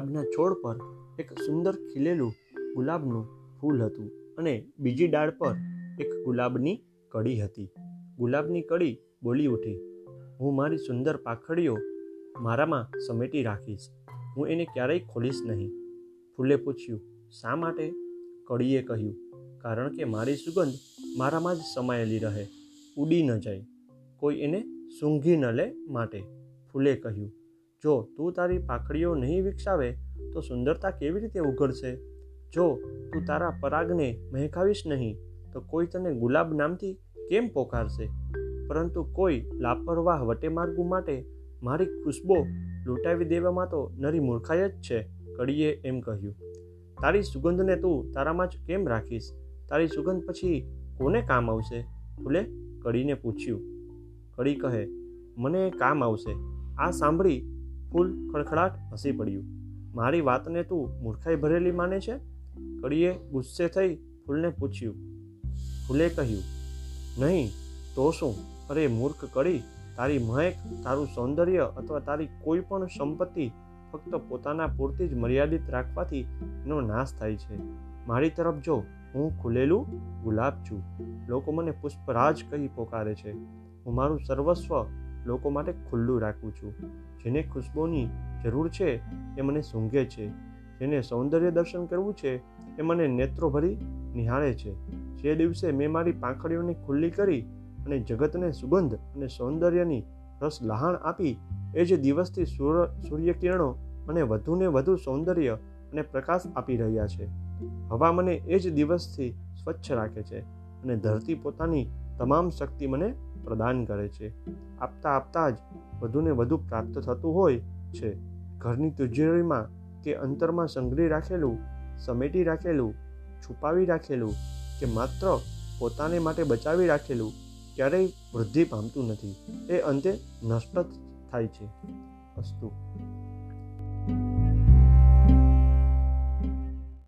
ગુલાબના છોડ પર એક સુંદર ખીલેલું ગુલાબનું ફૂલ હતું અને બીજી ડાળ પર એક ગુલાબની કડી હતી. ગુલાબની કડી બોલી ઉઠી, હું મારી સુંદર પાખડીઓ મારામાં સમેટી રાખીશ. હું એને ક્યારેય ખોલીશ નહીં. ફૂલે પૂછ્યું, શા માટે? કડીએ કહ્યું, કારણ કે મારી સુગંધ મારામાં જ સમાયેલી રહે, ઉડી ન જાય, કોઈ એને સૂંઘી ન લે માટે. ફૂલે કહ્યું જો તું તારી પાખડીઓ નહીં વિકસાવે, તો સુંદરતા કેવી રીતે ઉઘડશે? જો તું તારા પરાગને મહેકાવીશ નહીં, તો કોઈ તને ગુલાબ નામથી કેમ પોકારશે? પરંતુ કોઈ લાપરવાહ વટેમાર્ગુ માટે મારી ખુશ્બો લૂંટાવી દેવામાં તો નરી મૂર્ખાઈ જ છે, કડીએ એમ કહ્યું. તારી સુગંધને તું તારામાં જ કેમ રાખીશ? તારી સુગંધ પછી કોને કામ આવશે? ફૂલે કડીને પૂછ્યું. કડી કહે, મને કામ આવશે. આ સાંભળી ફૂલ ખડખડાટ હસી પડ્યું. મારી વાતને તું મૂર્ખાઈ ભરેલી માને છે? કડીએ ગુસ્સે થઈ ફૂલને પૂછ્યું. ફૂલે કહ્યું, નહીં, તો શું? અરે મૂર્ખ કડી, તારી મહેક, તારું સૌંદર્ય અથવા તારી કોઈ પણ સંપત્તિ ફક્ત પોતાના પૂરતી જ મર્યાદિત રાખવાથી એનો નાશ થાય છે. મારી તરફ જો હું ખુલેલું ગુલાબ છું. લોકો મને પુષ્પરાજ કહી પોકારે છે. હું મારું સર્વસ્વ લોકો માટે ખુલ્લું રાખું છું. જેને ખુશ્બોની જરૂર છે એ મને સૂંઘે છે. જેને સૌંદર્ય દર્શન કરવું છે એ મને નેત્રો ભરી નિહાળે છે. જે દિવસે મેં મારી પાંખડીઓને ખુલ્લી કરી અને જગતને સુગંધ અને સૌંદર્યની રસ લહાણ આપી, એ જ દિવસથી સૂર્યકિરણો મને વધુને વધુ સૌંદર્ય અને પ્રકાશ આપી રહ્યા છે. હવા મને એ જ દિવસથી સ્વચ્છ રાખે છે અને ધરતી પોતાની તમામ શક્તિ મને પ્રદાન કરે છે. આપતા આપતા જ વધુને વધુ પ્રાપ્ત થતું હોય છે. ઘરની તિજોરીમાં કે અંતરમાં સંગ્રહી રાખેલું, સમેટી રાખેલું, છુપાવી રાખેલું કે માત્ર પોતાને માટે બચાવી રાખેલું ક્યારેય વૃદ્ધિ પામતું નથી. એ અંતે નષ્ટ થાય છે. અસ્તુ.